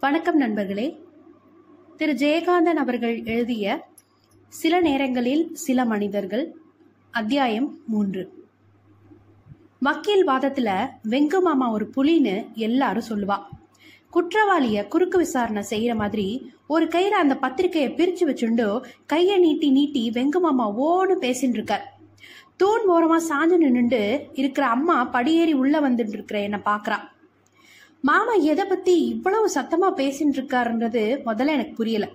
வணக்கம் நண்பர்களே. திரு. ஜெயகாந்தன் அவர்கள் எழுதிய சில நேரங்களில் சில மனிதர்கள் அத்தியாயம் மூன்று. வக்கீல் வாதத்துல வெங்கு மாமா ஒரு புலின்னு எல்லாரும் சொல்லுவா. குற்றவாளிய குறுக்கு விசாரணை செய்யற மாதிரி ஒரு கையில அந்த பத்திரிக்கையை பிரிச்சு வச்சுண்டு கைய நீட்டி நீட்டி வெங்கு மாமா ஓன்னு பேசிட்டு இருக்கார் தூண் ஓரமா சாஞ்சு நின்று இருக்கிற அம்மா படியேறி உள்ள வந்துட்டு இருக்கிற என்ன பாக்குறான் மாமா எதை பத்தி இவ்வளவு சத்தமா பேசிட்டு இருக்காருன்றது முதல்ல எனக்கு புரியல.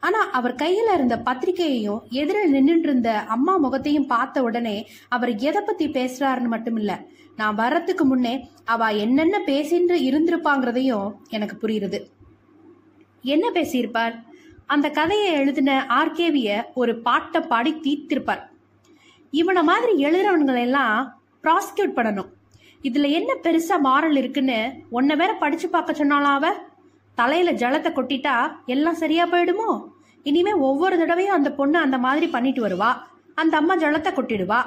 ஆனா அவர் கையில இருந்த பத்திரிகையையும் எதிரில் நின்றுட்டு இருந்த அம்மா முகத்தையும் பார்த்த உடனே அவர் எதை பத்தி பேசுறாருன்னு மட்டும் இல்ல நான் வர்றதுக்கு முன்னே அவ என்னென்ன பேசிட்டு இருந்திருப்பாங்கிறதையும் எனக்கு புரியுது. என்ன பேசியிருப்பார்? அந்த கதையை எழுதின ஆர்கேவிய ஒரு பாட்டை பாடி தீர்த்திருப்பார். இவனை மாதிரி எழுதுறவங்களை எல்லாம் ப்ராசிக்யூட் பண்ணணும். இதுல என்ன பெருசா மாறல் இருக்குன்னு உன்னை வேற படிச்சு பார்க்க சொன்னாலாம் அவ? தலையில ஜலத்தை கொட்டிட்டா எல்லாம் சரியா போயிடுமோ? இனிமே ஒவ்வொரு தடவையும் அந்த பொண்ணு அந்த மாதிரி பண்ணிட்டு வருவா. அந்த அம்மா ஜலத்தை கொட்டிடுவா.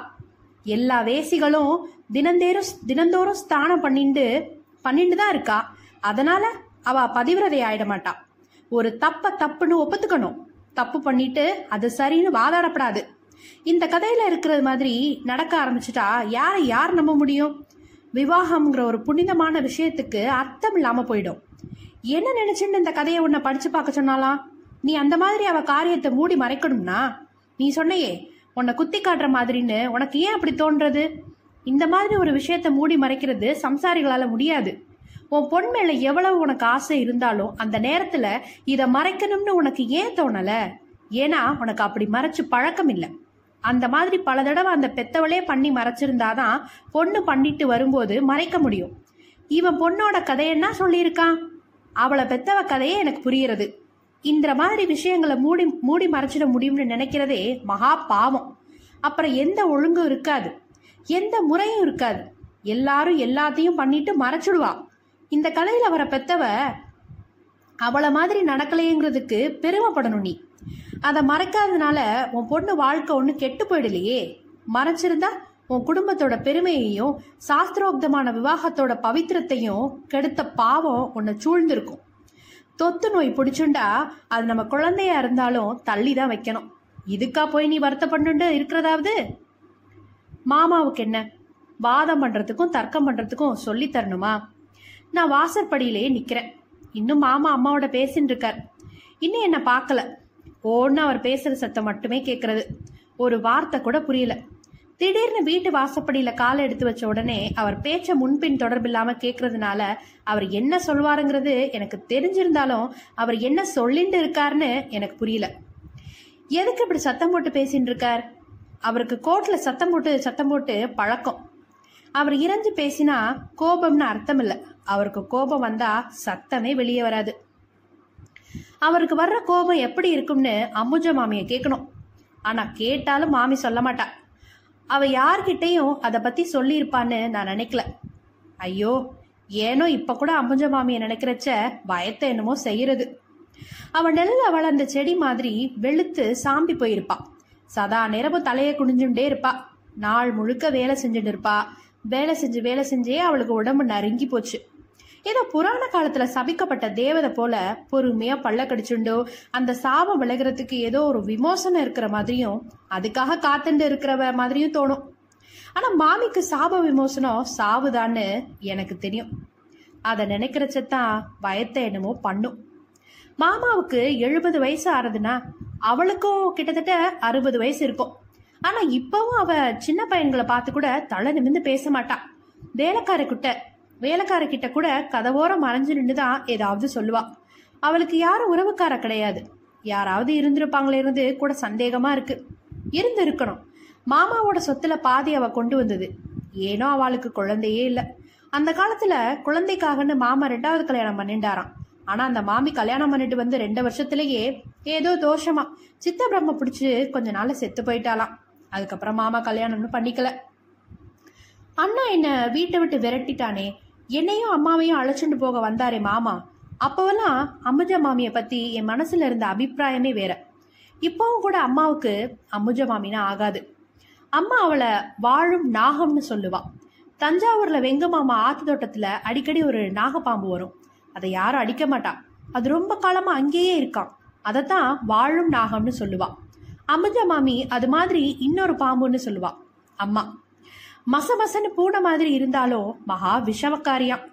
எல்லா வேசிகளும் தினந்தேரும் தினந்தோறும் ஸ்தானம் பண்ணிண்டு பண்ணிட்டு தான் இருக்கா. அதனால அவ பதிவிரதை ஆயிட மாட்டா. ஒரு தப்ப தப்புன்னு ஒப்புத்துக்கணும். தப்பு பண்ணிட்டு அது சரின்னு வாதாடப்படாது. இந்த கதையில இருக்கிறது மாதிரி நடக்க ஆரம்பிச்சிட்டா யாரை யார் நம்ப முடியும்? விவாகம்ங்கிற ஒரு புனிதமான விஷயத்துக்கு அர்த்தம் இல்லாம போயிடும். என்ன நினைச்சுன்னு இந்த கதையை உன்னை படிச்சு பார்க்க சொன்னாலாம் நீ அந்த மாதிரி அவ காரியத்தை மூடி மறைக்கணும்னா நீ சொன்னையே உன்னை குத்தி காட்டுற மாதிரின்னு உனக்கு ஏன் அப்படி தோன்றது? இந்த மாதிரி ஒரு விஷயத்தை மூடி மறைக்கிறது சம்சாரிகளால முடியாது. உன் பொன் மேல எவ்வளவு உனக்கு ஆசை இருந்தாலும் அந்த நேரத்துல இதை மறைக்கணும்னு உனக்கு ஏன் தோணல? ஏன்னா உனக்கு அப்படி மறைச்சு பழக்கம் இல்லை அந்த மாதிரி பல தடவை அந்த பெத்தவளே பண்ணி மறைச்சிருந்தாதான் பொண்ணு பண்ணிட்டு வரும்போது மறைக்க முடியும். இவன் பொண்ணோட கதையென்ன சொல்லியிருக்கான் அவளை பெத்தவ கதையே எனக்கு புரிகிறது. இந்த மாதிரி விஷயங்களை மூடி மூடி மறைச்சிட முடியும்னு நினைக்கிறதே மகா பாவம். அப்புறம் எந்த ஒழுங்கும் இருக்காது. எந்த முறையும் இருக்காது. எல்லாரும் எல்லாத்தையும் பண்ணிட்டு மறைச்சிடுவா. இந்த கதையில வர பெத்தவ அவளை மாதிரி நடக்கலையேங்கிறதுக்கு பெருமைப்படணும் நீ. அதை மறைக்காதனால உன் பொண்ணு வாழ்க்கை ஒன்று கெட்டு போயிடலையே. மறைச்சிருந்தா உன் குடும்பத்தோட பெருமையையும் சாஸ்திரோக்தமான விவாகத்தோட பவித்திரத்தையும் கெடுத்த பாவம் உன்னை சூழ்ந்திருக்கும். தொத்து நோய் பிடிச்சுண்டா அது நம்ம குழந்தையா இருந்தாலும் தள்ளி தான் வைக்கணும். இதுக்கா போய் நீ வருத்தப்பட்டு இருக்கிறதாவது? மாமாவுக்கு என்ன? வாதம் பண்றதுக்கும் தர்க்கம் பண்றதுக்கும் சொல்லி தரணுமா? நான் வாசற்படியிலேயே நிக்கிறேன். இன்னும் மாமா அம்மாவோட பேசின்னு இருக்கார் இன்னும் என்ன பார்க்கல. ஓன்னு அவர் பேசுற சத்தம் மட்டுமே கேட்குறது ஒரு வார்த்தை கூட புரியல. திடீர்னு வீட்டு வாசப்படியில காலை எடுத்து வச்ச உடனே அவர் பேச்ச முன்பின் தொடர்பில்லாமல் கேட்கறதுனால அவர் என்ன சொல்வாருங்கிறது எனக்கு தெரிஞ்சிருந்தாலும் அவர் என்ன சொல்லிட்டு இருக்காருன்னு எனக்கு புரியல. எதுக்கு இப்படி சத்தம் போட்டு பேசிட்டு இருக்கார்? அவருக்கு கோர்ட்ல சத்தம் போட்டு சத்தம் போட்டு பழக்கம். அவர் இறஞ்சு பேசினா கோபம்னு அர்த்தம் இல்லை. அவருக்கு கோபம் வந்தா சத்தமே வெளியே வராது. அவருக்கு வர்ற கோபம் எப்படி இருக்கும்னு அம்புஜ மாமியை கேட்கணும். ஆனால் கேட்டாலும் மாமி சொல்ல மாட்டா. அவள் யார்கிட்டயும் அதை பற்றி சொல்லியிருப்பான்னு நான் நினைக்கல. ஐயோ ஏனோ இப்போ கூட அம்புஜ மாமியை நினைக்கிறச்ச பயத்தை என்னமோ செய்யறது. அவள் நெல்ல வளர்ந்த செடி மாதிரி வெளுத்து சாம்பி போயிருப்பாள் சதா நேரமும் தலையை குனிஞ்சுட்டே இருப்பா. நாள் முழுக்க வேலை செஞ்சுட்டு இருப்பா. வேலை செஞ்சு வேலை செஞ்சே அவளுக்கு உடம்பு நறுங்கி போச்சு. ஏதோ புராண காலத்துல சபிக்கப்பட்ட தேவதை போல பொறுமையா பள்ள கடிச்சுண்டோ அந்த சாபம் விலகிறதுக்கு ஏதோ ஒரு விமோசனம் இருக்கிற மாதிரியும் அதுக்காக காத்துண்டு இருக்கிறவ மாதிரியும் தோணும். ஆனா மாமிக்கு சாப விமோசனம் சாவுதான்னு எனக்கு தெரியும். அதை நினைக்கிறச்சத்தான் பயத்தை என்னமோ பண்ணும். மாமாவுக்கு எழுபது வயசு ஆறதுன்னா அவளுக்கும் கிட்டத்தட்ட அறுபது வயசு இருக்கும். ஆனா இப்பவும் அவ சின்ன பையன்களை பார்த்து கூட தலை நிமிந்து பேச மாட்டா. வேலைக்கார வேலைக்காரக்கிட்ட கூட கதவோரம் மறைஞ்சு நின்றுதான் ஏதாவது சொல்லுவா. அவளுக்கு யாரும் உறவுக்கார கிடையாது. யாராவது இருந்திருப்பாங்களே இருந்து கூட சந்தேகமா இருக்கு. இருந்து இருக்கணும் மாமாவோட சொத்துல பாதி அவ கொண்டு வந்தது. ஏனோ அவளுக்கு குழந்தையே இல்லை. அந்த காலத்துல குழந்தைக்காகன்னு மாமா ரெண்டாவது கல்யாணம் பண்ணிட்டாராம் ஆனா அந்த மாமி கல்யாணம் பண்ணிட்டு வந்து ரெண்டு வருஷத்துலயே ஏதோ தோஷமா சித்த பிரம்ம பிடிச்சு கொஞ்ச நாள்ல செத்து போயிட்டாலாம் அதுக்கப்புறம் மாமா கல்யாணம்னு பண்ணிக்கல. அண்ணா என்ன வீட்டை விட்டு விரட்டிட்டானே. என்னையும் அம்மாவையும் அழைச்சிட்டு போக வந்தாரே மாமா. அப்போவெல்லாம் அமுஜா மாமியை பத்தி என் மனசுல இருந்த அபிப்பிராயமே வேற. இப்பவும் கூட அம்மாவுக்கு அமுஜா மாமினா ஆகாது. அம்மா அவளை வாழும் நாகம்னு சொல்லுவாள் தஞ்சாவூர்ல வெங்க மாமா ஆத்து தோட்டத்துல அடிக்கடி ஒரு நாகப்பாம்பு வரும். அதை யாரும் அடிக்க மாட்டான் அது ரொம்ப காலமா அங்கேயே இருக்கான் அதைத்தான் வாழும் நாகம்னு சொல்லுவாள் அமுஜா மாமி அது மாதிரி இன்னொரு பாம்புன்னு சொல்லுவாள் அம்மா. மசமசன்னு பூனை மாதிரி இருந்தாலும் மகா விஷமக்காரியாம்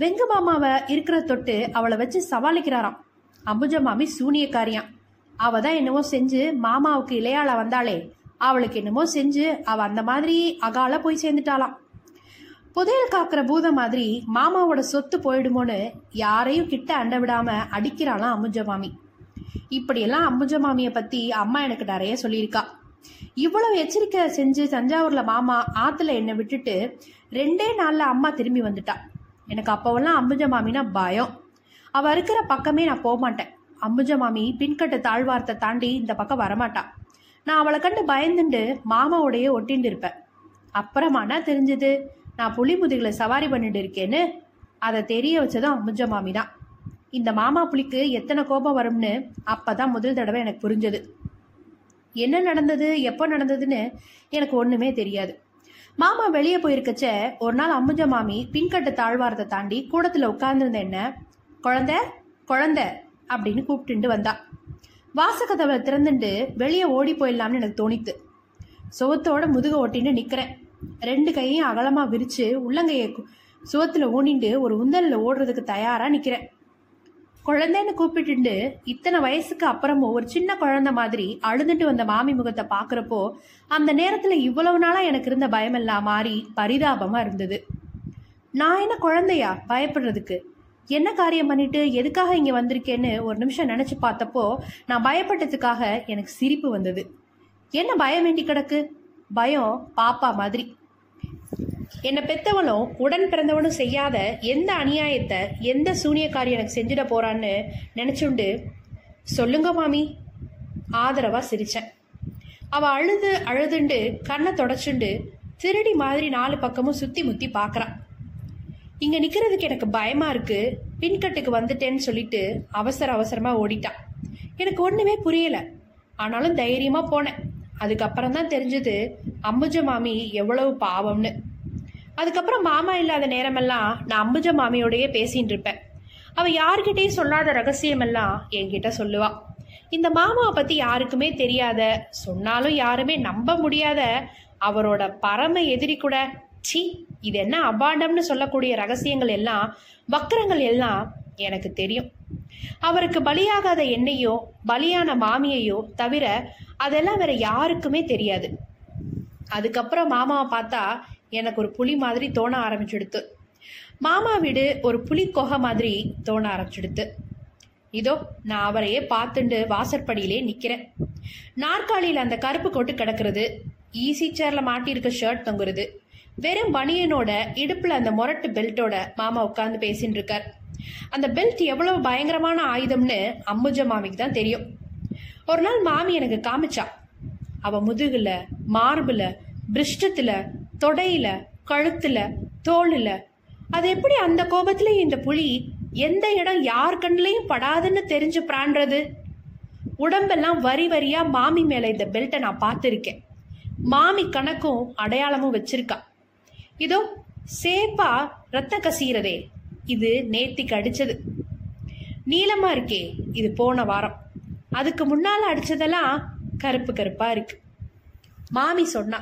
வெங்கு மாமாவை இருக்கிற தொட்டு அவளை வச்சு சமாளிக்கிறாராம். அம்புஜ மாமி சூனியக்காரியாம் அவ தான் என்னமோ செஞ்சு மாமாவுக்கு இளையாள வந்தாளே. அவளுக்கு என்னமோ செஞ்சு அவ அந்த மாதிரி அகால போய் சேர்ந்துட்டாளாம். புதையல் காக்கிற பூதம் மாதிரி மாமாவோட சொத்து போயிடுமோன்னு யாரையும் கிட்ட அண்ட விடாம அடிக்கிறாளாம் அம்புஜ மாமி. இப்படியெல்லாம் அம்புஜ மாமியை பத்தி அம்மா எனக்கு நிறைய சொல்லியிருக்கா. இவ்வளவு எச்சரிக்கை செஞ்சு தஞ்சாவூர்ல மாமா ஆத்துல என்னை விட்டுட்டு ரெண்டே நாள்ல அம்மா திரும்பி வந்துட்டா. எனக்கு அப்போவெல்லாம் அம்புஜ மாமினா பயம். அவ இருக்கிற பக்கமே நான் போக மாட்டேன். அம்புஜ மாமி பின்கட்டு தாழ்வாரத்தை தாண்டி இந்த பக்கம் வரமாட்டா. நான் அவளை கண்டு பயந்துண்டு மாமாவோடையே ஒட்டிண்டு இருப்பேன். அப்புறமானா தெரிஞ்சது நான் புலி முதுகில் சவாரி பண்ணிட்டு இருக்கேன்னு அதை தெரிய வச்சதும் அம்புஜ மாமி தான் இந்த மாமா புலிக்கு எத்தனை கோபம் வரும்னு அப்பதான் முதல் தடவை எனக்கு புரிஞ்சது. என்ன நடந்தது எப்போ நடந்ததுன்னு எனக்கு ஒண்ணுமே தெரியாது. மாமா வெளியே போயிருக்கச்ச ஒரு நாள் அம்புஜ மாமி பின்கட்டு தாழ்வாரத்தை தாண்டி கூடத்தில் உட்கார்ந்துருந்த என்ன குழந்த குழந்த அப்படின்னு கூப்பிட்டுண்டு வந்தா. வாசக்கதவை திறந்துட்டு வெளியே ஓடி போயிடலாம்னு எனக்கு தோணித்து. சுவத்தோட முதுக ஒட்டின்னு நிற்கிறேன் ரெண்டு கையும் அகலமாக விரித்து உள்ளங்கையை சுவத்தில் ஊனிண்டு ஒரு உந்தலில் ஓடுறதுக்கு தயாராக நிற்கிறேன் குழந்தைன்னு கூப்பிட்டுண்டு இத்தனை வயசுக்கு அப்புறமும் ஒரு சின்ன குழந்தை மாதிரி அழுதுட்டு வந்த மாமி முகத்தை பாக்குறப்போ அந்த நேரத்துல இவ்வளவு நாளா எனக்கு இருந்த பயமெல்லாம் மாறி பரிதாபமா இருந்தது. நான் என்ன குழந்தையா பயப்படுறதுக்கு? என்ன காரியம் பண்ணிட்டு எதுக்காக இங்க வந்திருக்கேன்னு ஒரு நிமிஷம் நினைச்சு பார்த்தப்போ நான் பயப்பட்டதுக்காக எனக்கு சிரிப்பு வந்தது. என்ன பயம் வேண்டி கிடக்கு? பயம் பாப்பா மாதிரி. என்னை பெத்தவனும் உடன் பிறந்தவனும் செய்யாத எந்த அநியாயத்தை எந்த சூனியக்காரி எனக்கு செஞ்சிட போறான்னு நினச்சுண்டு சொல்லுங்க மாமி ஆதரவா சிரிச்சேன். அவ அழுது அழுதுண்டு கண்ணை தொடச்சுண்டு திருடி மாதிரி நாலு பக்கமும் சுத்தி முத்தி பார்க்கறா இங்க நிக்கிறதுக்கு எனக்கு பயமா இருக்கு பின்கட்டுக்கு வந்துட்டேன்னு சொல்லிட்டு அவசர அவசரமா ஓடிட்டான் எனக்கு ஒண்ணுமே புரியல. ஆனாலும் தைரியமா போனேன். அதுக்கப்புறம் தான் தெரிஞ்சது அம்புஜ மாமி எவ்வளவு பாவம்னு. அதுக்கப்புறம் மாமா இல்லாத நேரமெல்லாம் நான் அம்புஜ மாமியோடையே பேசின்னு இருப்பேன். அவள் யார்கிட்டயும் சொல்லாத ரகசியமெல்லாம் என்கிட்ட சொல்லுவா. இந்த மாமாவை பத்தி யாருக்குமே தெரியாத சொன்னாலும் யாருமே நம்ப முடியாத அவரோட பரம எதிரி கூட சி இது என்ன அபாண்டம்னு சொல்லக்கூடிய ரகசியங்கள் எல்லாம் வக்கரங்கள் எல்லாம் எனக்கு தெரியும். அவருக்கு பலியாகாத என்னையோ பலியான மாமியையோ தவிர அதெல்லாம் வேற யாருக்குமே தெரியாது. அதுக்கப்புறம் மாமாவை பார்த்தா எனக்கு ஒரு புலி மாதிரி தோண ஆரம்பிச்சுடுத்து. மாமா வீடு ஒரு புலி கொகை மாதிரி தோண ஆரம்பிச்சுடுத்து. இதோ நான் அவரையே பார்த்துண்டு வாசற்படியிலே நிற்கிறேன் நாற்காலியில் அந்த கருப்பு கொட்டு கிடக்கிறது. ஈசி சேர்ல மாட்டியிருக்க ஷர்ட் தொங்குறது. வெறும் பனியனோட இடுப்புல அந்த முரட்டு பெல்ட்டோட மாமா உட்காந்து பேசிட்டு இருக்கார். அந்த பெல்ட் எவ்வளவு பயங்கரமான ஆயுதம்னு அம்புஜ மாமிக்கு தான் தெரியும். ஒரு நாள் மாமி எனக்கு காமிச்சா. அவ முதுகுல மார்புல பிருஷ்டத்துல தொடையில கழுத்துல தோளுல. அது எப்படி அந்த கோபத்துல இந்த புலி எந்த இடம் யார் கண்ணிலையும் படாதுன்னு தெரிஞ்சு பிராண்டுறது உடம்பெல்லாம் வரி வரியா மாமி மேல இந்த பெல்ட்டை நான் பார்த்துருக்கேன். மாமி கணக்கும் அடையாளமும் வச்சிருக்கா. இதோ சேப்பா ரத்த கசீரதே இது நேத்திக்கு அடிச்சது. நீளமா இருக்கே இது போன வாரம். அதுக்கு முன்னால அடிச்சதெல்லாம் கருப்பு கருப்பா இருக்கு. மாமி சொன்னா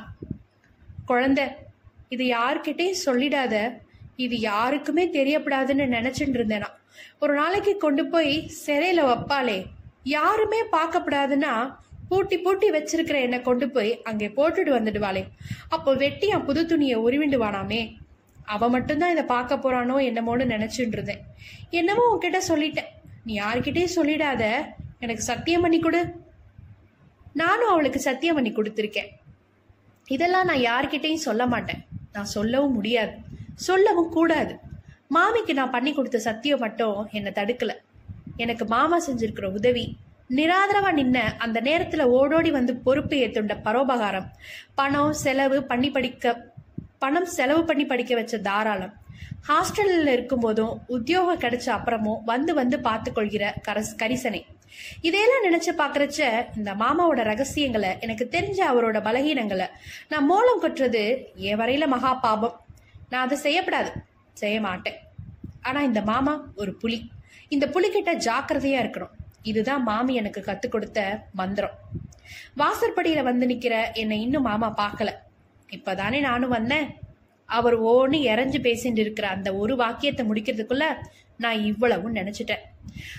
குழந்தை இது யார்கிட்டயும் சொல்லிடாத இது யாருக்குமே தெரியப்படாதுன்னு நினைச்சுட்டு இருந்தேனா. ஒரு நாளைக்கு கொண்டு போய் சிறையில வைப்பாளே யாருமே பார்க்கப்படாதுன்னா பூட்டி பூட்டி வச்சிருக்கிற என்னை கொண்டு போய் அங்கே போட்டுட்டு வந்துடுவாளே. அப்போ வெட்டி என் புது துணியை உருவிண்டு வானாமே அவ மட்டும்தான் இதை பார்க்க போறானோ என்னமோன்னு நினைச்சுட்டு இருந்தேன். என்னமோ உன்கிட்ட சொல்லிட்டேன். நீ யார்கிட்டயும் சொல்லிடாத எனக்கு சத்தியம் பண்ணி கொடு. நானும் அவளுக்கு சத்தியம் பண்ணி கொடுத்துருக்கேன். இதெல்லாம் நான் யார்கிட்டையும் சொல்ல மாட்டேன். நான் சொல்லவும் முடியாது. சொல்லவும் கூடாது. மாமிக்கு நான் பண்ணி கொடுத்த சத்தியம் மட்டும் என்னை தடுக்கல. எனக்கு மாமா செஞ்சிருக்கிற உதவி நிராதரவா நின்ன அந்த நேரத்துல ஓடோடி வந்து பொறுப்பு ஏத்துண்ட பரோபகாரம் பணம் செலவு பண்ணி படிக்க பணம் செலவு பண்ணி படிக்க வச்ச தாராளம். ஹாஸ்டல்ல இருக்கும்போதும் உத்தியோகம் கிடைச்ச அப்புறமும் வந்து வந்து பார்த்து கொள்கிற கரஸ் கரிசனை. இதையெல்லாம் நினைச்சு பாக்குறச்ச இந்த மாமாவோட ரகசியங்களை எனக்கு தெரிஞ்ச அவரோட பலகீனங்களை நான் மூலம் கொட்டுறது என் வரையில மகா பாபம். நான் அதை செய்யப்படாது. செய்ய மாட்டேன். ஆனா இந்த மாமா ஒரு புலி. இந்த புலிகிட்ட ஜாக்கிரதையா இருக்கணும். இதுதான் மாமி எனக்கு கத்து கொடுத்த மந்திரம். வாசற்படியில வந்து நிக்கிற என்னை இன்னும் மாமா பார்க்கல. இப்பதானே நானும் வந்தேன். அவர் ஓன்னு இறஞ்சு பேசிட்டு இருக்கிற அந்த ஒரு வாக்கியத்தை முடிக்கிறதுக்குள்ள நான் இவ்வளவும் நினைச்சிட்டேன்.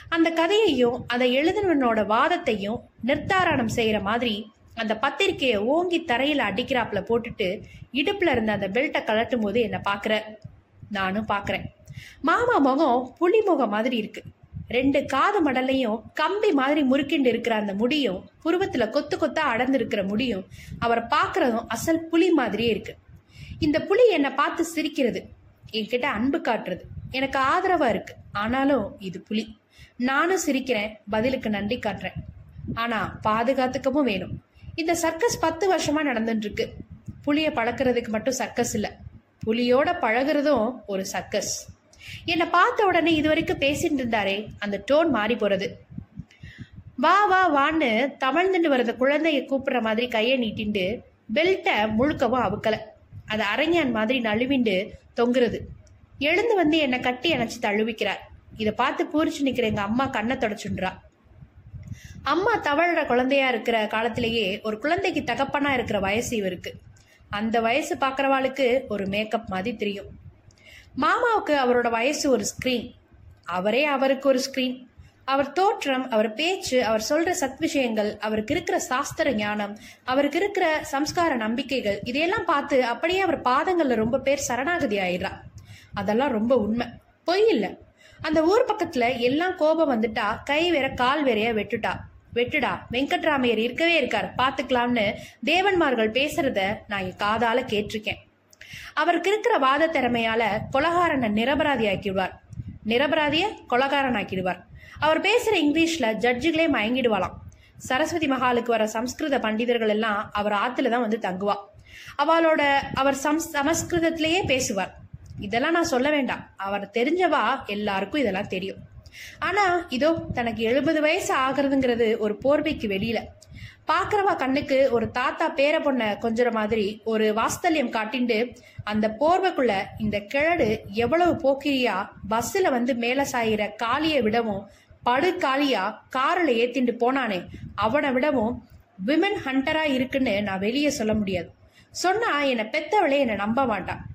அந்த கதையையும் அதை எழுதினவனோட வாதத்தையும் நிர்தாரணம் செய்யற மாதிரி அந்த பத்திரிக்கையை ஓங்கி தரையில அடிக்கிறாப்புல போட்டுட்டு இடுப்புல இருந்த அந்த பெல்ட்டை கலட்டும் போது என்ன பாக்குற. நானும் பாக்குறேன். மாமா முகம் புலி முகம் மாதிரி இருக்கு. ரெண்டு காது மடலையும் கம்பி மாதிரி முறுக்கிண்டு இருக்கிற அந்த முடியும் புருவத்துல கொத்து கொத்தா அடர்ந்திருக்கிற முடியும் அவரை பாக்குறதும் அசல் புலி மாதிரியே இருக்கு. இந்த புலி என்னை பார்த்து சிரிக்கிறது என்கிட்ட அன்பு காட்டுறது. எனக்கு ஆதரவா இருக்கு. ஆனாலும் இது புலி. நானும் சிரிக்கிறேன். பதிலுக்கு நன்றி காட்டுறேன். ஆனா பாதுகாத்துக்கவும் வேணும். இந்த சர்க்கஸ் பத்து வருஷமா நடந்துட்டு இருக்கு பழக்கிறதுக்கு மட்டும் சர்க்கஸ் இல்ல. புலியோட பழகுறதும் ஒரு சர்க்கஸ். என்னை பார்த்த உடனே இது வரைக்கும் பேசிட்டு இருந்தாரே அந்த டோன் மாறி போறது. வா வா வான்னு தமிழ்ந்துட்டு வரத குழந்தைய கூப்பிடுற மாதிரி கையை நீட்டிண்டு பெல்ட்டை முழுக்கவும் அவுக்கல. அது அரைஞான் மாதிரி நழுவிண்டு தொங்குறது. எழுந்து வந்து என்னை கட்டி அணைச்சு தழுவிக்கிறார். இதை பார்த்து பூரிச்சு நிக்கிற எங்க அம்மா கண்ணை தொடச்சுன்றா. அம்மா தவழ்ற குழந்தையா இருக்கிற காலத்திலேயே ஒரு குழந்தைக்கு தகப்பனா இருக்கிற வயசு இவருக்கு. அந்த வயசு பார்க்கறவாளுக்கு ஒரு மேக்கப் மாதிரி தெரியும். மாமாவுக்கு அவரோட வயசு ஒரு ஸ்கிரீன் அவரே அவருக்கு ஒரு ஸ்கிரீன் அவர் தோற்றம் அவர் பேச்சு அவர் சொல்ற சத் விஷயங்கள் அவருக்கு இருக்கிற சாஸ்திர ஞானம் அவருக்கு இருக்கிற சம்ஸ்கார நம்பிக்கைகள் இதையெல்லாம் பார்த்து அப்படியே அவர் பாதங்கள்ல ரொம்ப பேர் சரணாகதி ஆயிடுறான் அதெல்லாம் ரொம்ப உண்மை. பொய் இல்லை. அந்த ஊர் பக்கத்துல எல்லாம் கோபம் வந்துட்டா கை வேற கால் வேறைய வெட்டுட்டா. வெட்டுடா வெங்கட்ராமையர் இருக்கவே இருக்கார். பாத்துக்கலாம்னு தேவன்மார்கள் பேசுறத நான் என் காதால கேட்டிருக்கேன். அவருக்கு இருக்கிற வாத திறமையால கொலகாரனை நிரபராதி ஆக்கிடுவார் நிரபராதிய கொலகாரன் ஆக்கிடுவார் அவர் பேசுற இங்கிலீஷ்ல ஜட்ஜுகளே மயங்கிடுவாளாம். சரஸ்வதி மகாலுக்கு வர சம்ஸ்கிருத பண்டிதர்கள் எல்லாம் அவர் ஆத்துல தான் வந்து தங்குவா. அவளோட அவர் சம் சமஸ்கிருதத்திலேயே பேசுவார். இதெல்லாம் நான் சொல்ல வேண்டாம். அவர் தெரிஞ்சவா எல்லாருக்கும் இதெல்லாம் தெரியும். ஆனா இதோ தனக்கு எழுபது வயசு ஆகுறதுங்கிறது ஒரு போர்வைக்கு வெளியில. பாக்குறவா கண்ணுக்கு ஒரு தாத்தா பேர பொண்ண கொஞ்சற மாதிரி ஒரு வாஸ்தல்யம் காட்டிண்டு அந்த போர்வைக்குள்ள இந்த கிழடு எவ்வளவு போக்கிரியா பஸ்ல வந்து மேல சாயிற காலிய விடவும் படு காலியா காரில் ஏத்திண்டு போனானே அவனை விடவும் விமன் ஹண்டரா இருக்குன்னு நான் வெளியே சொல்ல முடியாது. சொன்னா என்னை பெத்தவளே என்னை நம்ப மாட்டான்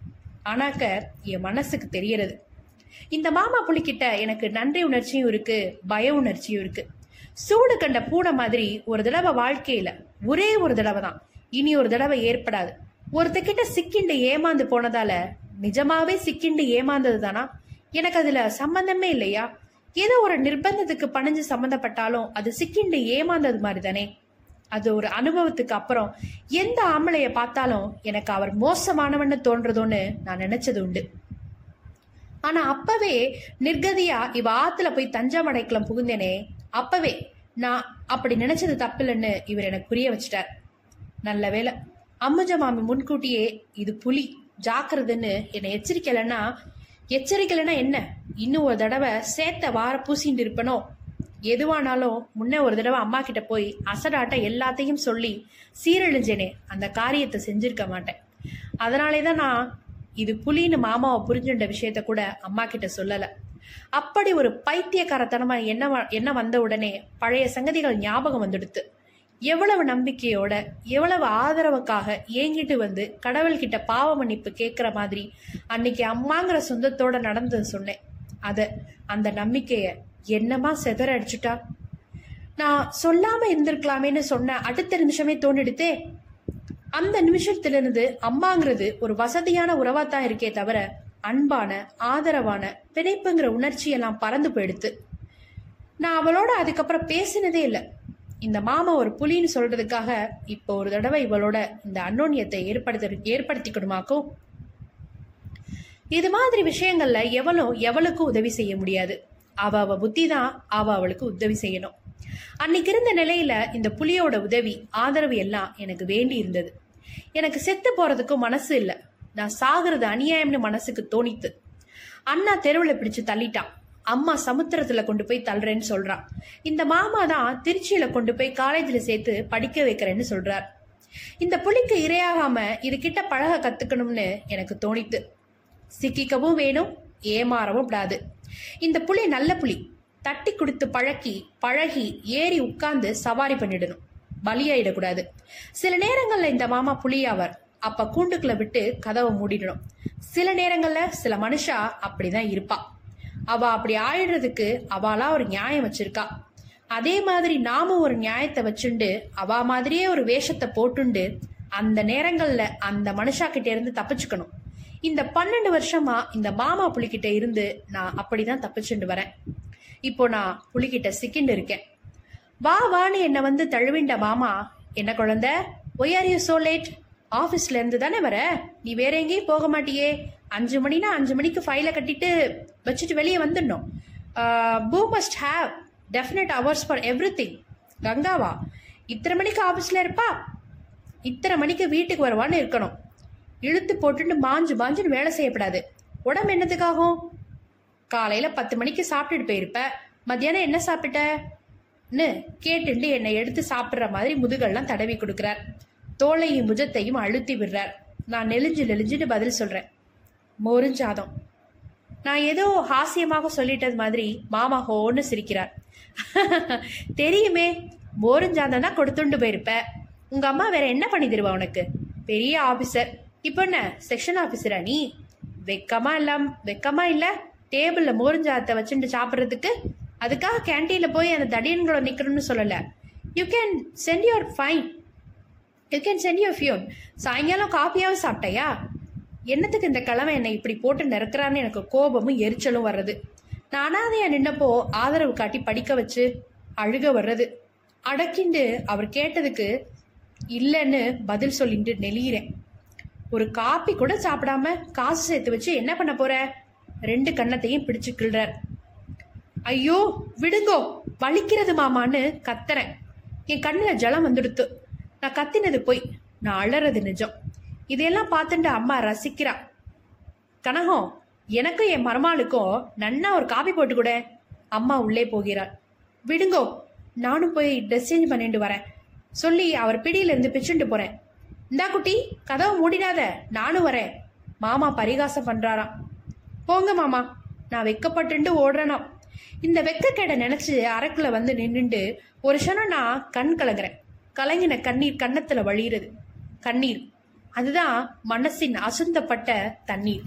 ஆனாக்க என் மனசுக்கு தெரியறது இந்த மாமா புலிக்கிட்ட எனக்கு நன்றி உணர்ச்சியும் இருக்கு பய உணர்ச்சியும் இருக்கு. சூடு கண்ட பூனை மாதிரி ஒரு தடவை வாழ்க்கையில ஒரே ஒரு தடவை தான். இனி ஒரு தடவை ஏற்படாது. ஒருத்தக்கிட்ட சிக்கிண்டு ஏமாந்து போனதால நிஜமாவே சிக்கிண்டு ஏமாந்தது தானா? எனக்கு அதுல சம்பந்தமே இல்லையா? ஏதோ ஒரு நிர்பந்தத்துக்கு பணிஞ்சு சம்பந்தப்பட்டாலும் அது சிக்கிண்டு ஏமாந்தது மாதிரி தானே? அது ஒரு அனுபவத்துக்கு அப்புறம் எந்த ஆம்பளைய பார்த்தாலும் எனக்கு அவர் மோசமானவன்னு தோன்றதோன்னு நான் நினைச்சது உண்டு. ஆனா அப்பவே நிர்கதியா இவ ஆத்துல போய் தஞ்சம் புகுந்தேனே அப்பவே நான் அப்படி நினைச்சது தப்பில்லைன்னு இவர் எனக்கு புரிய வச்சிட்டார். நல்ல வேலை அம்முஜ மாமி முன்கூட்டியே இது புலி ஜாக்கிரதுன்னு என்னை எச்சரிக்கலைன்னா எச்சரிக்கலைன்னா என்ன? இன்னும் ஒரு தடவை சேத்த வார பூசிட்டு இருப்பனோ? எதுவானாலும் முன்ன ஒரு தடவை அம்மா கிட்ட போய் அசடாட்ட எல்லாத்தையும் சொல்லி சீரழிஞ்சேனே அந்த காரியத்தை செஞ்சிருக்க மாட்டேன். அதனாலே தான் நான் இது புலின்னு மாமாவை புரிஞ்சுட்ட விஷயத்த கூட அம்மா கிட்ட சொல்லல. அப்படி ஒரு பைத்தியக்காரத்தனமா என்ன வ- என்ன வந்த உடனே பழைய சங்கதிகள் ஞாபகம் வந்துடுத்து. எவ்வளவு நம்பிக்கையோட எவ்வளவு ஆதரவுக்காக ஏங்கிட்டு வந்து கடவுள்கிட்ட பாவ மன்னிப்பு கேட்குற மாதிரி அன்னைக்கு அம்மாங்கிற சொந்தத்தோட நடந்தது சொன்னேன். அத அந்த நம்பிக்கையை என்னமா செதற அடிச்சுட்டா? நான் சொல்லாம இருந்திருக்கலாமேன்னு சொன்ன அடுத்த நிமிஷமே தோண்டிடுத்தே. அந்த நிமிஷத்திலிருந்து அம்மாங்கிறது ஒரு வசதியான உறவாத்தான் இருக்கே தவிர அன்பான ஆதரவான பிணைப்புங்கிற உணர்ச்சி எல்லாம் பறந்து போயிடுத்து. நான் அவளோட அதுக்கப்புறம் பேசினதே இல்லை. இந்த மாமா ஒரு புலின்னு சொல்றதுக்காக இப்போ ஒரு தடவை இவளோட இந்த அன்னோன்யத்தை ஏற்படுத்த ஏற்படுத்திக்கணுமாக்கும் இது மாதிரி விஷயங்கள்ல எவளும் எவளுக்கும் உதவி செய்ய முடியாது. அவ அவ புத்தி தான் அவ அவளுக்கு உதவி செய்யணும். அன்னைக்கு இருந்த நிலையில இந்த புலியோட உதவி ஆதரவு எல்லாம் எனக்கு வேண்டி இருந்தது. எனக்கு செத்து போறதுக்கும் மனசு இல்ல. நான் சாகிறது அநியாயம்னு மனசுக்கு தோணித்து. அண்ணா தெருவில் பிடிச்சு தள்ளிட்டான். அம்மா சமுத்திரத்துல கொண்டு போய் தள்ளுறேன்னு சொல்றான். இந்த மாமா தான் திருச்சியில கொண்டு போய் காலேஜில் சேர்த்து படிக்க வைக்கிறேன்னு சொல்றார். இந்த புலிக்கு இரையாகாம இது கிட்ட பழக கத்துக்கணும்னு எனக்கு தோணித்து. சிக்கிக்கவும் வேணும் ஏமாறவும் கூடாது. இந்த புலி நல்ல புலி. தட்டி கொடுத்து பழக்கி பழகி ஏறி உட்கார்ந்து சவாரி பண்ணிடணும். பலியாயிடக்கூடாது சில நேரங்கள்ல இந்த மாமா புலியாவார். அப்ப கூண்டுக்குள்ள விட்டு கதவை மூடிடணும். சில நேரங்கள்ல சில மனுஷா அப்படிதான் இருப்பா. அவ அப்படி ஆயிடுறதுக்கு அவளா ஒரு நியாயம் வச்சிருக்கா. அதே மாதிரி நாமும் ஒரு நியாயத்தை வச்சுண்டு அவ மாதிரியே ஒரு வேஷத்தை போட்டுண்டு அந்த நேரங்கள்ல அந்த மனுஷா கிட்ட இருந்து தப்பிச்சுக்கணும். இந்த பன்னெண்டு வருஷமா இந்த மாமா புலிகிட்ட இருந்து நான் அப்படிதான் தப்பிச்சுண்டு வரேன். இப்போ நான் புலிகிட்ட சிக்கிண்டு இருக்கேன். வா வான்னு என்னை வந்து தழுவிண்ட மாமா. என்ன குழந்தை? Why are you so late ஆஃபீஸ்ல இருந்து தானே வர? நீ வேற எங்கேயும் போக மாட்டியே. அஞ்சு மணினா அஞ்சு மணிக்கு ஃபைலை கட்டிட்டு வச்சுட்டு வெளியே வந்துடணும். பூ must have definite hours for everything கங்காவா இத்தனை மணிக்கு ஆஃபீஸில் இருப்பா? இத்தனை மணிக்கு வீட்டுக்கு வருவான்னு இருக்கணும். இழுத்து போட்டுட்டு மாஞ்சு மாஞ்சுன்னு வேலை செய்யப்படாது. உடம்பு என்னத்துக்காகும்? காலையில பத்து மணிக்கு சாப்பிட்டுட்டு போயிருப்ப. மத்தியானம் என்ன சாப்பிட்டன்னு கேட்டுண்டு என்னை எடுத்து சாப்பிட்ற மாதிரி முதுகெல்லாம் தடவி கொடுக்குறார். தோலையும் முஜத்தையும் அழுத்தி விடுறார். நான் நெலிஞ்சு நெலிஞ்சுட்டு பதில் சொல்றேன். மோருஞ்சாதம் நான் ஏதோ ஹாஸ்யமாக சொல்லிட்டது மாதிரி மாமா ஹோன்னு சிரிக்கிறார். தெரியுமே மோருஞ்சாதம் தான் கொடுத்துண்டு போயிருப்ப. உங்க அம்மா வேற என்ன பண்ணி தருவா உனக்கு? பெரிய ஆஃபீஸர் இப்போ என்ன? செக்ஷன் ஆஃபீஸரா நீ வெக்கமா இல்லாம் வெக்கமா இல்லை டேபிளில் மோருஞ்சாதத்தை வச்சுட்டு சாப்பிட்றதுக்கு? அதுக்காக கேன்டீனில் போய் அந்த தடியன்களோட நிற்கணும்னு சொல்லலை. You can send your fine you can send your phone சாயங்காலம் காப்பியாவும் சாப்பிட்டையா? என்னத்துக்கு இந்த கிழமை என்னை இப்படி போட்டு நிறக்கிறான்னு எனக்கு கோபமும் எரிச்சலும் வர்றது. நான் நின்னப்போ ஆதரவு காட்டி படிக்க வச்சு அழுக வர்றது. அடக்கிண்டு அவர் கேட்டதுக்கு இல்லைன்னு பதில் சொல்லிட்டு நெளியிறேன். ஒரு காப்பி கூட சாப்பிடாம காசு சேர்த்து வச்சு என்ன பண்ண போற? ரெண்டு கன்னத்தையும் பிடிச்சு கிள்றார். ஐயோ விடுங்கோ வலிக்கிறது மாமான்னு கத்துறேன். என் கண்ணுல ஜலம் வந்துடுத்து. நான் கத்தினது போய் நான் அழறது நிஜம். இதையெல்லாம் பார்த்துட்டு அம்மா ரசிக்கிறா. கனகம் எனக்கும் என் மருமாளுக்கும் நன்னா ஒரு காபி போட்டு கூட. அம்மா உள்ளே போகிறாள். விடுங்கோ நானும் போய் ட்ரெஸ் சேஞ்ச் பண்ணிட்டு வரேன். சொல்லி அவர் பிடியிலிருந்து இருந்து போறேன். இந்தா குட்டி கதவை மூடிடாத. நானும் வரேன். மாமா பரிகாசம் பண்றாராம். போங்க மாமா நான் வெக்கப்பட்டுண்டு ஓடுறேனாம் இந்த வெக்கக்கேடை நினைச்சு அரக்கில் வந்து நின்றுண்டு ஒரு க்ஷணம் நான் கண் கலங்குறேன். கலங்கின கண்ணீர் கன்னத்துல வழியிறது. கண்ணீர். அதுதான் மனசின் அசுந்தப்பட்ட தண்ணீர்.